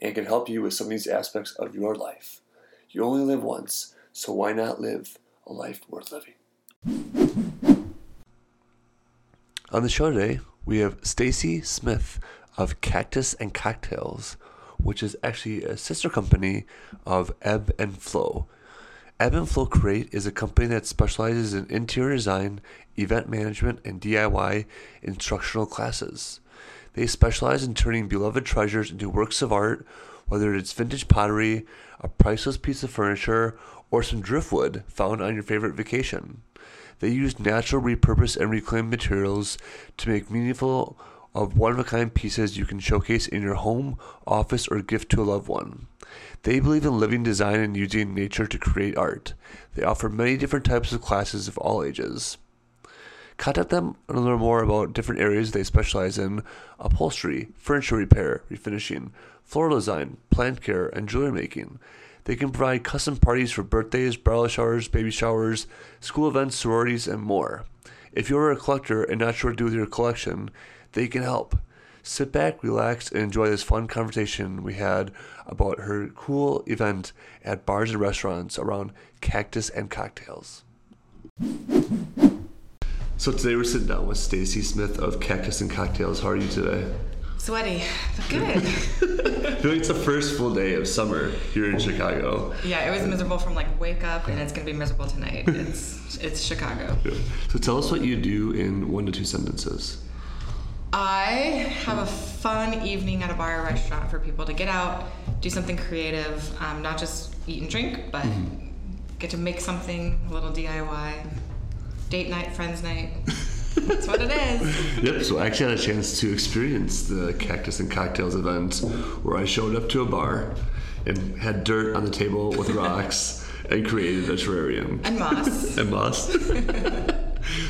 and can help you with some of these aspects of your life. You only live once, so why not live a life worth living? On the show today, we have Stacy Smith of Cactus and Cocktails, which is actually a sister company of Ebb and Flow. Ebb and Flow Create is a company that specializes in interior design, event management, and DIY instructional classes. They specialize in turning beloved treasures into works of art, whether it's vintage pottery, a priceless piece of furniture, or some driftwood found on your favorite vacation. They use natural, repurposed, and reclaimed materials to make meaningful, of one of a kind pieces you can showcase in your home, office, or gift to a loved one. They believe in living design and using nature to create art. They offer many different types of classes of all ages. Contact them and learn more about different areas they specialize in upholstery, furniture repair, refinishing, floral design, plant care, and jewelry making. They can provide custom parties for birthdays, bridal showers, baby showers, school events, sororities, and more. If you're a collector and not sure what to do with your collection, they can help. Sit back, relax, and enjoy this fun conversation we had about her cool event at bars and restaurants around cactus and cocktails. So today we're sitting down with Stacy Smith of Cactus and Cocktails. How are you today? Sweaty, but good. I feel like it's the first full day of summer here in Chicago. Yeah, it was miserable from like wake up, and it's gonna be miserable tonight. It's it's Chicago. Yeah. So tell us what you do in one to two sentences. I have a fun evening at a bar or restaurant for people to get out, do something creative, um, not just eat and drink, but mm-hmm. get to make something, a little DIY date night, friends night. That's what it is. yep. So I actually had a chance to experience the Cactus and Cocktails event where I showed up to a bar and had dirt on the table with rocks and created a terrarium. And moss. and moss.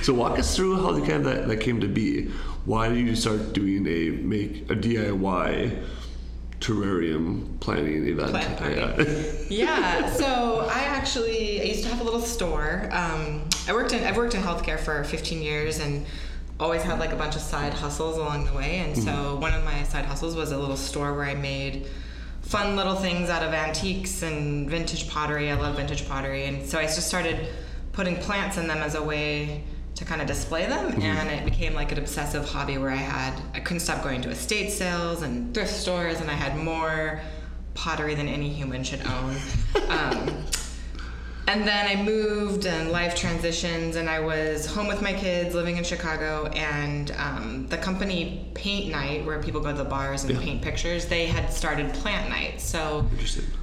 so walk us through how the kind of that, that came to be. Why did you start doing a make a DIY terrarium planning event. Plant. Yeah. yeah. So I actually I used to have a little store. Um, I worked in I've worked in healthcare for 15 years and always had like a bunch of side hustles along the way. And mm-hmm. so one of my side hustles was a little store where I made fun little things out of antiques and vintage pottery. I love vintage pottery, and so I just started putting plants in them as a way to kind of display them mm-hmm. and it became like an obsessive hobby where i had i couldn't stop going to estate sales and thrift stores and i had more pottery than any human should own um, and then I moved and life transitions, and I was home with my kids living in Chicago. And um, the company Paint Night, where people go to the bars and yeah. paint pictures, they had started Plant Night. So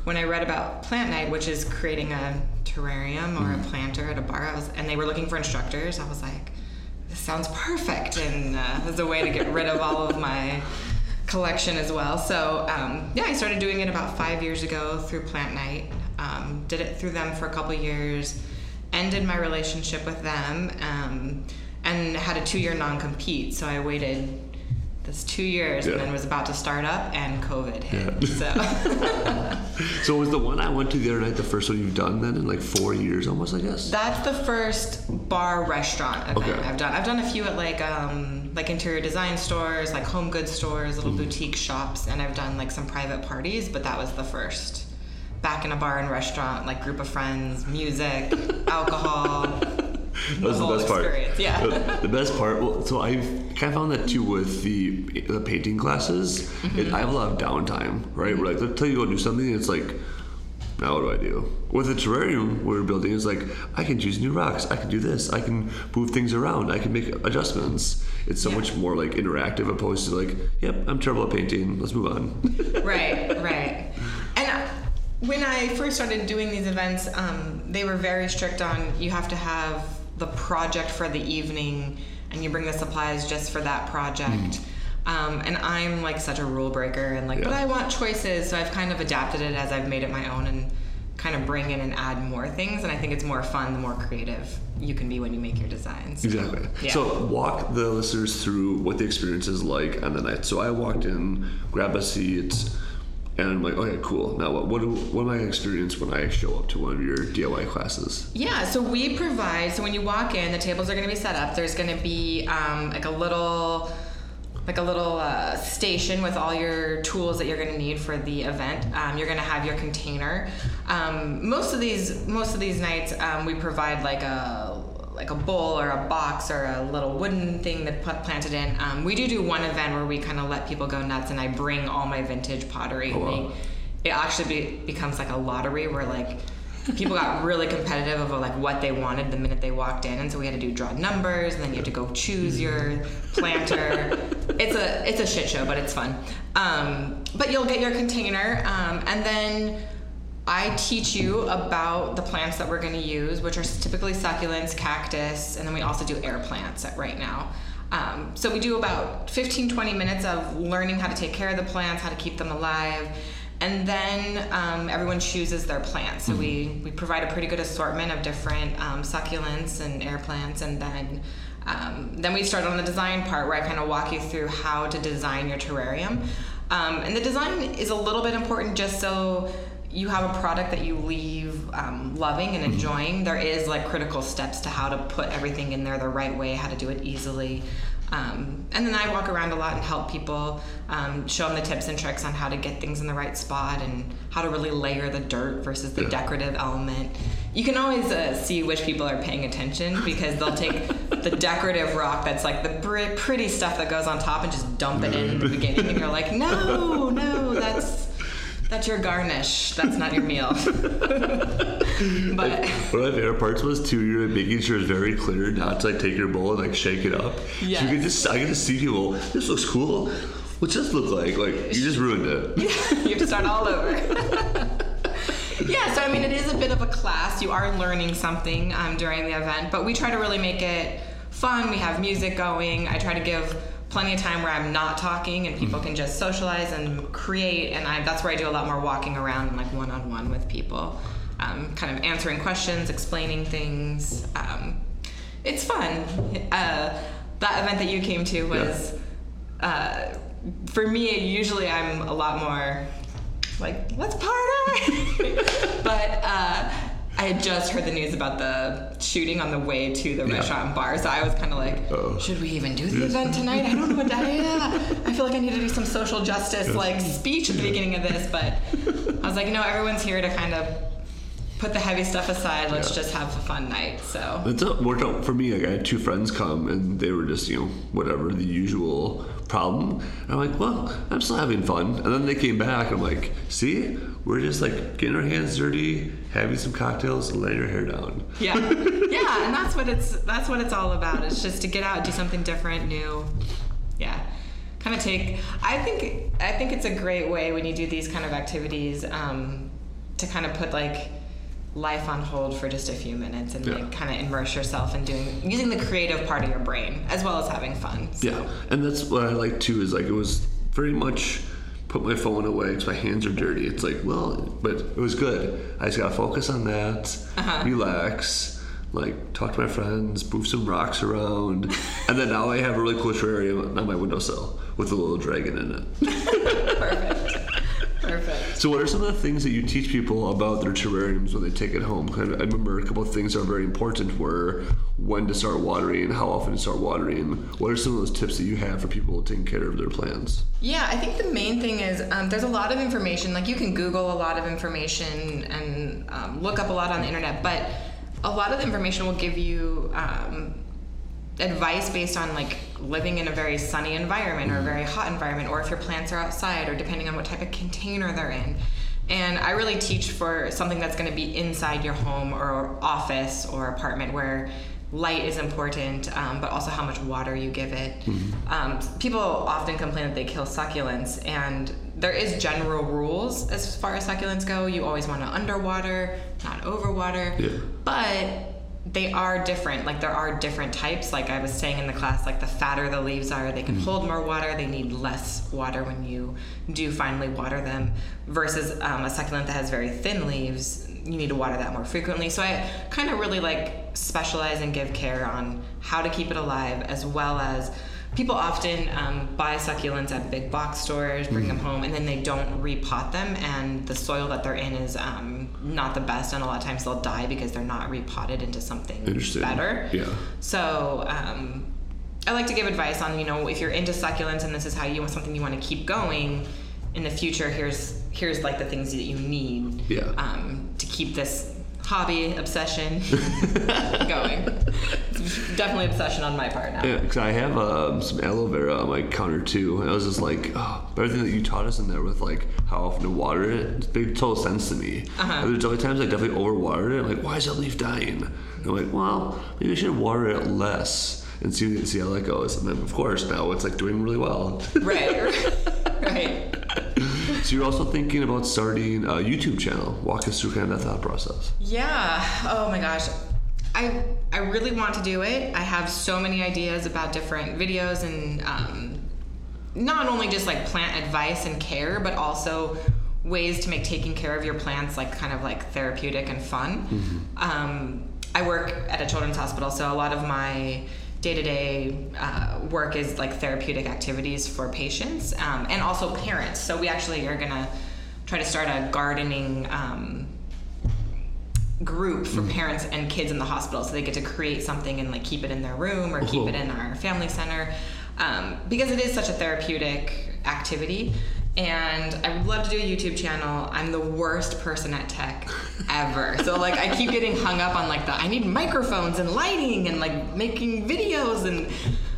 when I read about Plant Night, which is creating a terrarium or mm. a planter at a bar, was, and they were looking for instructors, I was like, this sounds perfect. And uh, as a way to get rid of all of my collection as well. So um, yeah, I started doing it about five years ago through Plant Night. Um, did it through them for a couple years. Ended my relationship with them, um, and had a two-year non-compete. So I waited this two years, yeah. and then was about to start up, and COVID hit. Yeah. So. so was the one I went to the other night the first one you've done then in like four years almost, I guess. That's the first bar restaurant event okay. I've done. I've done a few at like um, like interior design stores, like home goods stores, little mm. boutique shops, and I've done like some private parties, but that was the first. Back in a bar and restaurant, like group of friends, music, alcohol. That was the, best part. Yeah. The, best part. Well, so I kind of found that too with the the painting classes. Mm-hmm. It, I have a lot of downtime, right? Where like, let's tell you go do something, it's like now what do I do? With the terrarium we're building, it's like I can choose new rocks, I can do this, I can move things around, I can make adjustments. It's so yeah. much more like interactive opposed to like, yep, I'm terrible at painting. Let's move on. right, right. And uh, when I first started doing these events, um, they were very strict on you have to have the project for the evening, and you bring the supplies just for that project. Mm. Um, and I'm like such a rule breaker and like, but I want choices. So I've kind of adapted it as I've made it my own and kind of bring in and add more things. And I think it's more fun the more creative you can be when you make your designs. Exactly. Yeah. So walk the listeners through what the experience is like on the night. So I walked in, grab a seat, and I'm like, okay, cool. Now what? What, do, what am I experience when I show up to one of your DIY classes? Yeah, so we provide. So when you walk in, the tables are going to be set up. There's going to be um, like a little, like a little uh, station with all your tools that you're going to need for the event. Um, you're going to have your container. Um, most of these, most of these nights, um, we provide like a like a bowl or a box or a little wooden thing that put planted in. Um, we do do one event where we kind of let people go nuts, and I bring all my vintage pottery. Oh, wow. it actually be, becomes like a lottery where like people got really competitive of like what they wanted the minute they walked in and so we had to do draw numbers and then you have to go choose your planter it's a it's a shit show but it's fun um, but you'll get your container um, and then I teach you about the plants that we're going to use, which are typically succulents, cactus, and then we also do air plants right now. Um, so we do about 15, 20 minutes of learning how to take care of the plants, how to keep them alive, and then um, everyone chooses their plants. So we, we provide a pretty good assortment of different um, succulents and air plants, and then um, then we start on the design part where I kind of walk you through how to design your terrarium. Um, and the design is a little bit important just so you have a product that you leave um, loving and enjoying. There is like critical steps to how to put everything in there the right way, how to do it easily. Um, and then I walk around a lot and help people, um, show them the tips and tricks on how to get things in the right spot and how to really layer the dirt versus the Yeah. decorative element. You can always uh, see which people are paying attention because they'll take the decorative rock that's like the br- pretty stuff that goes on top and just dump it in at the beginning, and you're like, no, no, that's that's your garnish. That's not your meal. but One of my favorite parts was too. You're making sure it's very clear not to like take your bowl and like shake it up. So you can just I can just see people. This looks cool. What's this look like? Like you just ruined it. you have to start all over. yeah, so I mean, it is a bit of a class. You are learning something um, during the event, but we try to really make it fun. We have music going. I try to give plenty of time where I'm not talking and people can just socialize and create. And I, that's where I do a lot more walking around and like one on one with people, um, kind of answering questions, explaining things. Um, it's fun. Uh, that event that you came to was uh, for me, usually I'm a lot more like, let's party. but uh, I had just heard the news about the shooting on the way to the Yeah. restaurant and bar, so I was kind of like, Uh-oh. should we even do the event tonight? I don't know what that is. I feel like I need to do some social justice like speech at the beginning of this, but I was like, you know, everyone's here to kind of put the heavy stuff aside. Let's Yeah. just have a fun night. So It's worked out for me. Like I had two friends come and they were just you know whatever the usual problem. And I'm like, well, I'm still having fun. And then they came back. I'm like, see, we're just like getting our hands dirty, having some cocktails, and letting our hair down. yeah yeah and that's what it's that's what it's all about it's just to get out do something different new yeah kind of take i think i think it's a great way when you do these kind of activities um, to kind of put like life on hold for just a few minutes and Yeah. like kind of immerse yourself in doing using the creative part of your brain as well as having fun so. Yeah, and that's what I like too. Is like it was very much put my phone away because my hands are dirty. It's like well, but it was good. I just gotta focus on that, Uh-huh. relax, like talk to my friends, move some rocks around, and then now I have a really cool terrarium on my windowsill with a little dragon in it. perfect perfect So, what are some of the things that you teach people about their terrariums when they take it home? I remember a couple of things that are very important were when to start watering, how often to start watering. What are some of those tips that you have for people taking care of their plants? Yeah, I think the main thing is um, there's a lot of information. Like you can Google a lot of information and um, look up a lot on the internet, but a lot of the information will give you um, advice based on like living in a very sunny environment or a very hot environment, or if your plants are outside, or depending on what type of container they're in. And I really teach for something that's going to be inside your home or office or apartment where light is important, um, but also how much water you give it. Um, people often complain that they kill succulents, and there is general rules as far as succulents go. You always want to underwater, not overwater. Yeah. But they are different. Like there are different types. Like I was saying in the class, like the fatter the leaves are, they can hold more water. They need less water when you do finally water them. Versus um, a succulent that has very thin leaves, you need to water that more frequently. So I kind of really like specialize and give care on how to keep it alive, as well as people often um, buy succulents at big box stores, bring them home, and then they don't repot them, and the soil that they're in is um, not the best, and a lot of times they'll die because they're not repotted into something better. Yeah. So um, I like to give advice on you know if you're into succulents and this is how you want something you want to keep going in the future. Here's here's like the things that you need Yeah. um, to keep this hobby obsession going. It's definitely obsession on my part now. Yeah, because I have um, some aloe vera on my counter too, and I was just like, oh, everything that you taught us in there with like how often to water it, it made total sense to me. Uh-huh. There's other times I definitely overwatered it. I'm like, why is that leaf dying? And I'm like, well, maybe I should water it less and see see how that goes. And then of course now it's like doing really well. Right, right. so you're also thinking about starting a YouTube channel. Walk us through kind of that thought process. Yeah. Oh my gosh. I I really want to do it. I have so many ideas about different videos and um, not only just like plant advice and care, but also ways to make taking care of your plants like kind of like therapeutic and fun. Um, I work at a children's hospital, so a lot of my day-to-day uh, work is like therapeutic activities for patients um, and also parents. So we actually are gonna try to start a gardening. Um, group for parents and kids in the hospital so they get to create something and like keep it in their room or keep it in our family center um, because it is such a therapeutic activity and i would love to do a youtube channel. I'm the worst person at tech ever. So like i keep getting hung up on like the i need microphones and lighting and like making videos and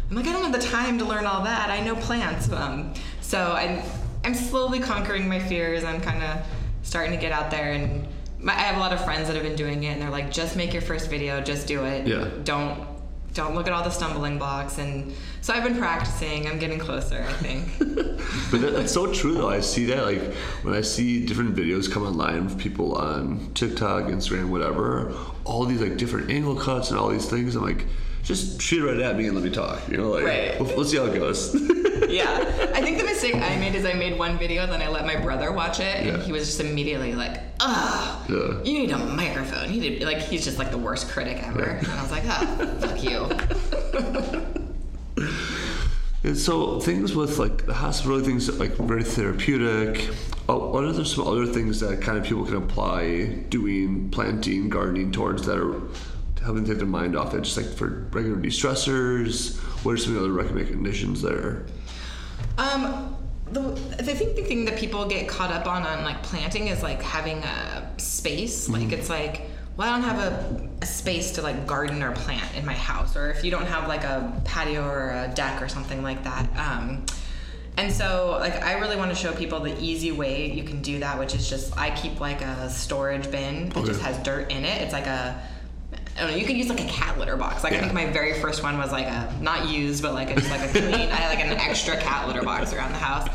i'm like i don't have the time to learn all that. I know plants. Um, so i'm i'm slowly conquering my fears. I'm kind of starting to get out there and my, I have a lot of friends that have been doing it, and they're like, "Just make your first video, just do it. Yeah. Don't don't look at all the stumbling blocks." And so I've been practicing. I'm getting closer, I think. But that, that's so true, though. I see that, like, when I see different videos come online of people on TikTok, Instagram, whatever, all these, like, different angle cuts and all these things, I'm like, just shoot right at me and let me talk. You know, like, Right. let's, let's see how it goes. yeah, I think the mistake I made is I made one video, and then I let my brother watch it, and Yeah. he was just immediately like, "Ugh, Yeah. you need a microphone. You need like he's just like the worst critic ever." And I was like, "Oh, fuck you." And so things with like the hospital, things that, like very therapeutic. Oh, what are there some other things that kind of people can apply doing planting, gardening towards that are helping take their mind off it? Just like for regular de-stressors. What are some of the other recommendations there? Um, the, I think the thing that people get caught up on on like planting is like having a space. Like it's like, well, I don't have a, a space to like garden or plant in my house, or if you don't have like a patio or a deck or something like that. Um, and so, like, I really want to show people the easy way you can do that, which is just I keep like a storage bin that just has dirt in it. It's like a I don't know. You could use like a cat litter box. Like I think my very first one was like a not used, but like a, just like a clean. I had like an extra cat litter box around the house,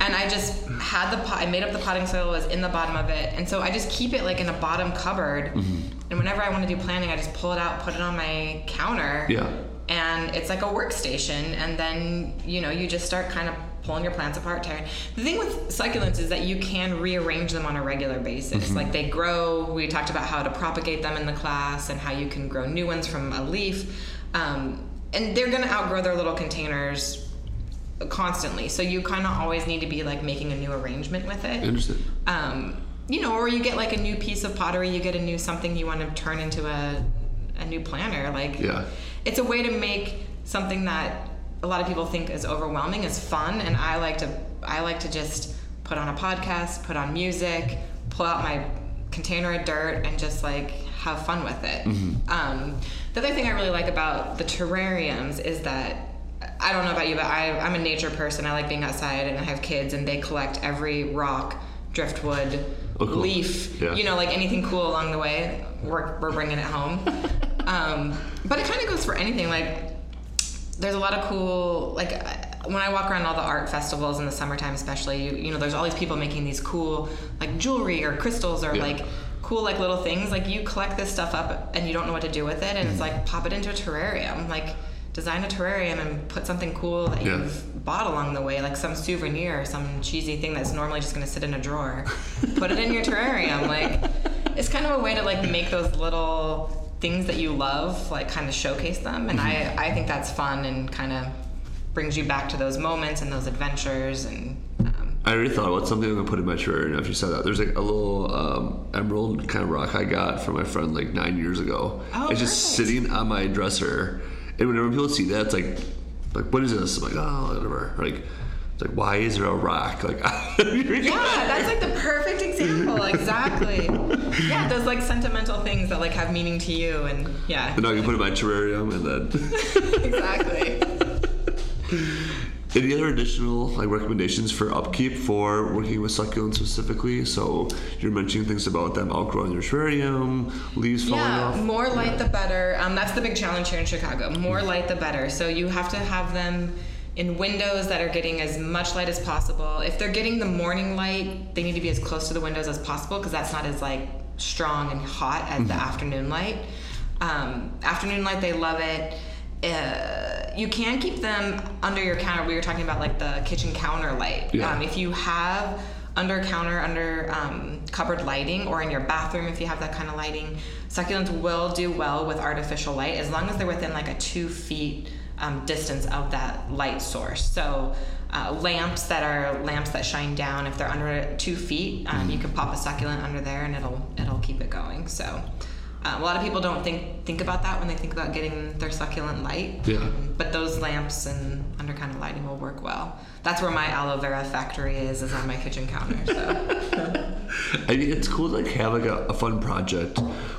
and I just had the pot. I made up the potting soil was in the bottom of it, and so I just keep it like in a bottom cupboard. Mm-hmm. And whenever I want to do planting, I just pull it out, put it on my counter. Yeah. And it's like a workstation, and then you know you just start kind of pulling your plants apart. Tearing. The thing with succulents is that you can rearrange them on a regular basis. Like they grow. We talked about how to propagate them in the class, and how you can grow new ones from a leaf. Um, and they're gonna outgrow their little containers constantly. So you kind of always need to be like making a new arrangement with it Interesting. um, you know, or you get like a new piece of pottery, you get a new something you want to turn into a, a new planter. Like, Yeah. it's a way to make something that a lot of people think is overwhelming is fun, and I like to I like to just put on a podcast, put on music, pull out my container of dirt, and just like have fun with it. Um, the other thing I really like about the terrariums is that I don't know about you, but I, I'm a nature person. I like being outside, and I have kids, and they collect every rock, driftwood, Oh, cool. leaf, Yeah. you know, like anything cool along the way. We're, we're bringing it home. um, but it kind of goes for anything. Like, there's a lot of cool, like, uh, when I walk around all the art festivals in the summertime, especially, you, you know, there's all these people making these cool, like, jewelry or crystals or Yeah. like cool like little things. Like you collect this stuff up and you don't know what to do with it, and it's mm-hmm. like pop it into a terrarium. Like design a terrarium and put something cool that Yeah. you've bought along the way, like some souvenir or some cheesy thing that's normally just gonna sit in a drawer. put it in your terrarium. Like it's kind of a way to like make those little things that you love, like kind of showcase them. And I, I think that's fun and kind of brings you back to those moments and those adventures and um, I already thought about something I'm gonna put in my terrarium after you said that. There's like a little um, emerald kind of rock I got from my friend like nine years ago. Oh, it's just perfect. sitting on my dresser, and whenever people see that, it's like, like what is this? I'm like, oh, whatever. Like, it's like, why is there a rock? Like, yeah, that's like the perfect example. Exactly. Yeah, those like sentimental things that like have meaning to you, and yeah, And I can put it in my terrarium, and then exactly. any other additional like recommendations for upkeep for working with succulents specifically? So you're mentioning things about them outgrowing their terrarium, leaves falling Yeah, off. more light the better. Um, that's the big challenge here in Chicago. More light the better. So you have to have them in windows that are getting as much light as possible. If they're getting the morning light, they need to be as close to the windows as possible because that's not as like strong and hot as the afternoon light. Um, afternoon light, they love it. Uh, you can keep them under your counter. We were talking about like the kitchen counter light. Yeah. Um, if you have under counter, under um, cupboard lighting, or in your bathroom if you have that kind of lighting, succulents will do well with artificial light as long as they're within like a two feet um, distance of that light source. So. Uh, lamps that are lamps that shine down. If they're under two feet, um, you can pop a succulent under there, and it'll it'll keep it going. So, um, a lot of people don't think think about that when they think about getting their succulent light. Yeah. Um, but those lamps and under kind of lighting will work well. That's where my aloe vera factory is, is on my kitchen counter. So I mean, it's cool to like have like a, a fun project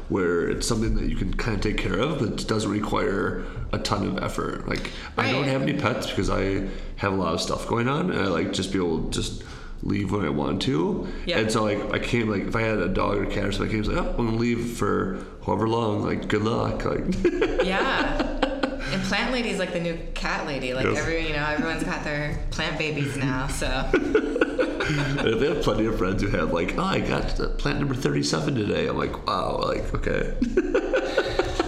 where it's something that you can kind of take care of, but doesn't require a ton of effort. Like I don't have any pets because I have a lot of stuff going on, and I like just be able to just leave when I want to. Yeah. And so like I can't like if I had a dog or cat or something, I can't like oh I'm gonna leave for however long. Like good luck. Like yeah. And plant lady's like the new cat lady. Like Yes. every you know, everyone's got their plant babies now. So they have plenty of friends who have like oh I got uh, plant number thirty seven today. I'm like wow. Like okay.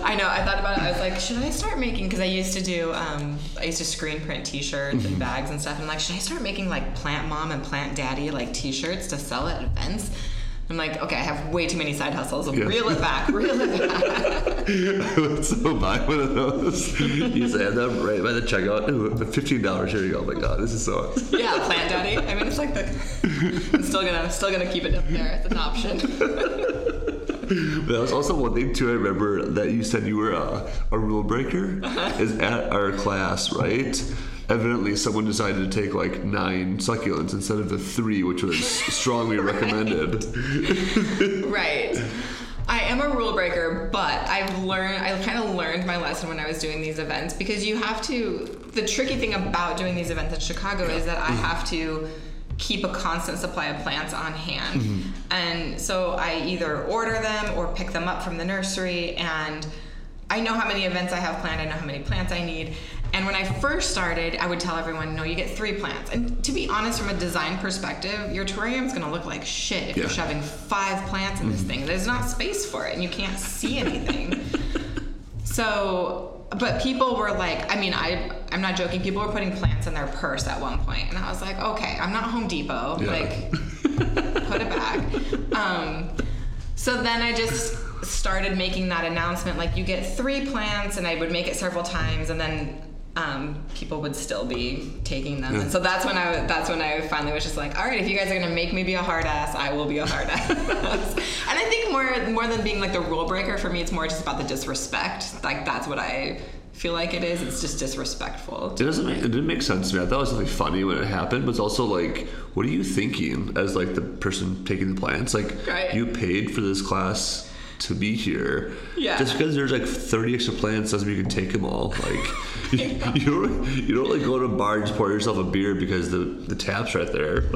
I know. I thought about it. I was like, should I start making? Because I used to do. Um, I used to screen print T-shirts and bags and stuff. And I'm like, should I start making like plant mom and plant daddy like T-shirts to sell at events? I'm like, okay, I have way too many side hustles. Yeah. Reel it back. Reel it back. I would so buy one of those. You say them right by the checkout. Ooh, fifteen dollars. Here you go. Oh my god, this is so. yeah, plant daddy. I mean, it's like the. I'm still gonna, I'm still gonna keep it up there. It's an option. But that was also one thing too. I remember that you said you were a, a rule breaker. Is at our class, right? Evidently, someone decided to take like nine succulents instead of the three, which was strongly recommended. right. I am a rule breaker, but I've learned, I kind of learned my lesson when I was doing these events because you have to, the tricky thing about doing these events in Chicago is that I have to keep a constant supply of plants on hand. Mm-hmm. And so I either order them or pick them up from the nursery and I know how many events I have planned, I know how many plants I need. And when I first started, I would tell everyone, no, you get three plants. And to be honest, from a design perspective, your terrarium is going to look like shit if you're shoving five plants in this mm-hmm. thing. There's not space for it, and you can't see anything. so, but people were like, I mean, I, I'm not joking. People were putting plants in their purse at one point, and I was like, okay, I'm not Home Depot. Yeah. Like, put it back. Um, so then I just started making that announcement like you get three plants, and I would make it several times, and then um, people would still be taking them. And so that's when I that's when I finally was just like, all right, if you guys are gonna make me be a hard ass, I will be a hard ass. and I think more more than being like the rule breaker for me, it's more just about the disrespect. Like that's what I feel like it is. It's just disrespectful. It doesn't make, it didn't make sense to me. I thought it was something funny when it happened, but it's also like, what are you thinking as like the person taking the plants? Like, Right. you paid for this class to be here. Yeah. Just because there's like 30 extra plants doesn't mean you can take them all. Like, you, you don't you don't like go to a bar and just pour yourself a beer because the the tap's right there.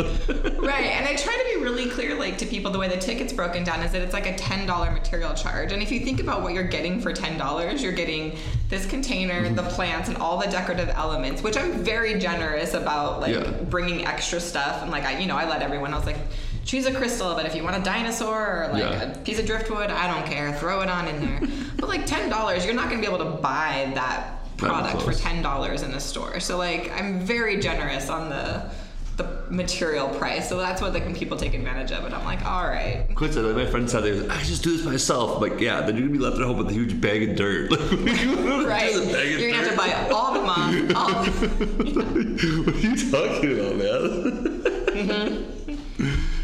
Right, and I try to be really clear, like to people, the way the ticket's broken down is that it's like a ten dollar material charge, and if you think about what you're getting for ten dollars, you're getting this container, mm-hmm. the plants, and all the decorative elements, which I'm very generous about, like Yeah. bringing extra stuff, and like I, you know, I let everyone. I was like, choose a crystal, but if you want a dinosaur or like Yeah. a piece of driftwood, I don't care. Throw it on in there. but like ten dollars, you're not gonna be able to buy that product for ten dollars in a store. So like I'm very generous on the the material price. So that's what like people take advantage of it. I'm like, all right. Coincidentally, my friend said, I just do this myself. I'm like, yeah, then you're gonna be left at home with a huge bag of dirt. Right. Just a bag of You're gonna have to buy all the moss, all what are you talking about, man? Mm-hmm.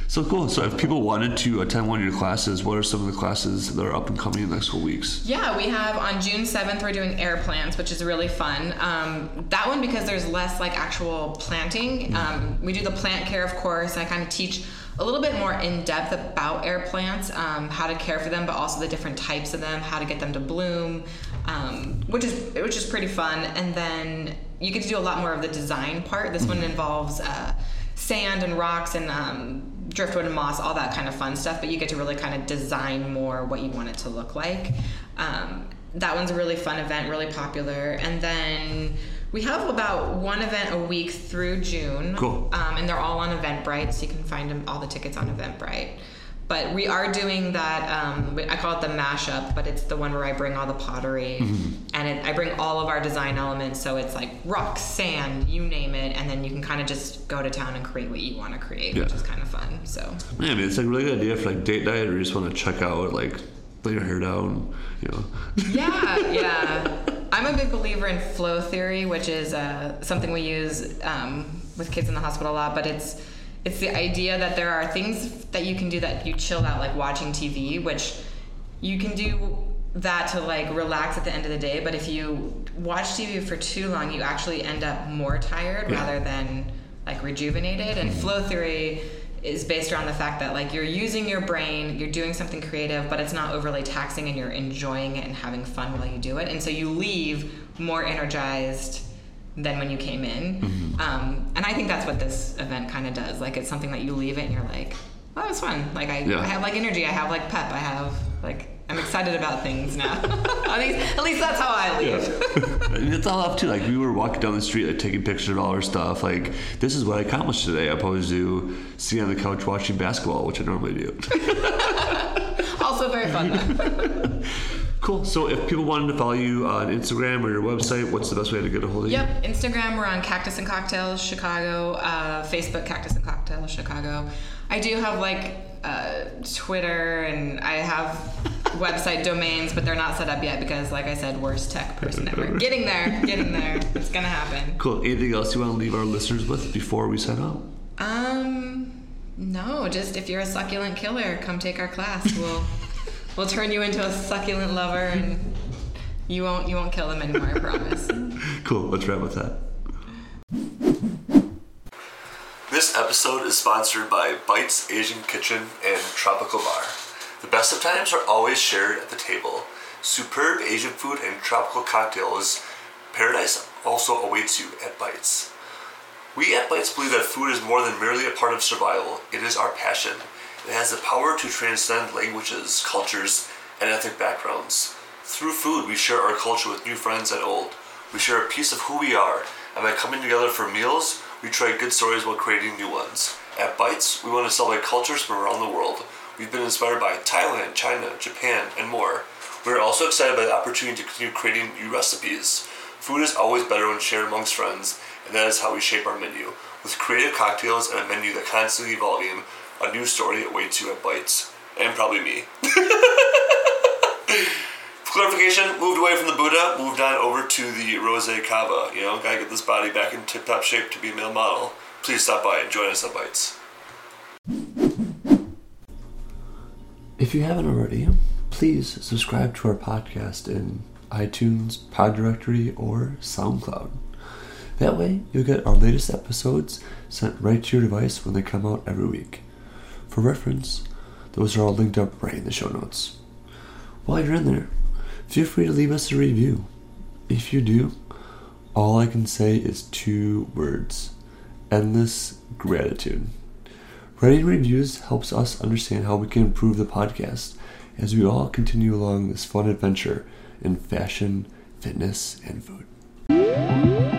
So cool. So if people wanted to attend one of your classes, what are some of the classes that are up and coming in the next couple weeks? Yeah, we have on June 7th, we're doing air plants, which is really fun. Um, that one, because there's less like actual planting, um, we do the plant care, of course, and I kind of teach a little bit more in depth about air plants, um, how to care for them, but also the different types of them, how to get them to bloom, um, which is which is pretty fun. And then you get to do a lot more of the design part. This one involves uh, sand and rocks and um, driftwood and moss, all that kind of fun stuff. But you get to really kind of design more what you want it to look like. Um, that one's a really fun event, really popular. And then we have about one event a week through June. Cool. Um, and they're all on Eventbrite, so you can find them, all the tickets on Eventbrite. But we are doing that. Um, I call it the mashup, but it's the one where I bring all the pottery and it, I bring all of our design elements. So it's like rocks, sand, you name it, and then you can kind of just go to town and create what you want to create, which is kind of fun. So Man, I mean, it's a really good idea for like date night, or you just want to check out, like, lay your hair down, you know. yeah, yeah. I'm a big believer in flow theory, which is uh, something we use um, with kids in the hospital a lot. But it's it's the idea that there are things that you can do that you chill out, like watching TV, which you can do that to like relax at the end of the day. But if you watch TV for too long, you actually end up more tired Yeah. rather than like rejuvenated. And mm-hmm. flow theory is based around the fact that like you're using your brain, you're doing something creative, but it's not overly taxing and you're enjoying it and having fun while you do it. And so you leave more energized than when you came in. Um, and I think that's what this event kind of does. Like it's something that you leave it and you're like, oh, that was fun. Like I, Yeah. I have like energy. I have like pep. I have like I'm excited about things now. at least at least that's how I leave. and it's all up to like we were walking down the street like taking pictures of all our stuff like this is what i accomplished today opposed to sitting on the couch watching basketball which i normally do also very fun though. Cool so if people wanted to follow you on instagram or your website what's the best way to get a hold of you Yep, Instagram we're on Cactus and Cocktails Chicago. Uh, Facebook Cactus and Cocktails Chicago. I do have like uh, Twitter and I have website domains, but they're not set up yet because, like I said, worst tech person ever. Getting there, getting there. It's gonna happen. cool anything else you want to leave our listeners with before we sign out Um, no, just if you're a succulent killer, come take our class. We'll we'll turn you into a succulent lover and. You won't, you won't kill them anymore, I promise. cool let's wrap with that This episode is sponsored by Bites Asian Kitchen and Tropical Bar. The best of times are always shared at the table. Superb Asian food and tropical cocktails. Paradise also awaits you at Bites. We at Bites believe that food is more than merely a part of survival, it is our passion. It has the power to transcend languages, cultures, and ethnic backgrounds. Through food, we share our culture with new friends and old. We share a piece of who we are, and by coming together for meals, we try good stories while creating new ones. At Bites, we want to celebrate cultures from around the world. We've been inspired by Thailand, China, Japan, and more. We are also excited by the opportunity to continue creating new recipes. Food is always better when shared amongst friends, and that is how we shape our menu. With creative cocktails and a menu that constantly evolving, a new story awaits you at Bites. And probably me. Clarification, moved away from the Buddha, moved on over to the Rose Cava. You know, gotta get this body back in tip top shape to be a male model. Please stop by and join us at Bites. If you haven't already, please subscribe to our podcast in iTunes, Pod Directory, or SoundCloud. That way, you'll get our latest episodes sent right to your device when they come out every week. For reference, those are all linked up right in the show notes. While you're in there, feel free to leave us a review. If you do, all I can say is two words endless gratitude. Writing reviews helps us understand how we can improve the podcast as we all continue along this fun adventure in fashion, fitness, and food.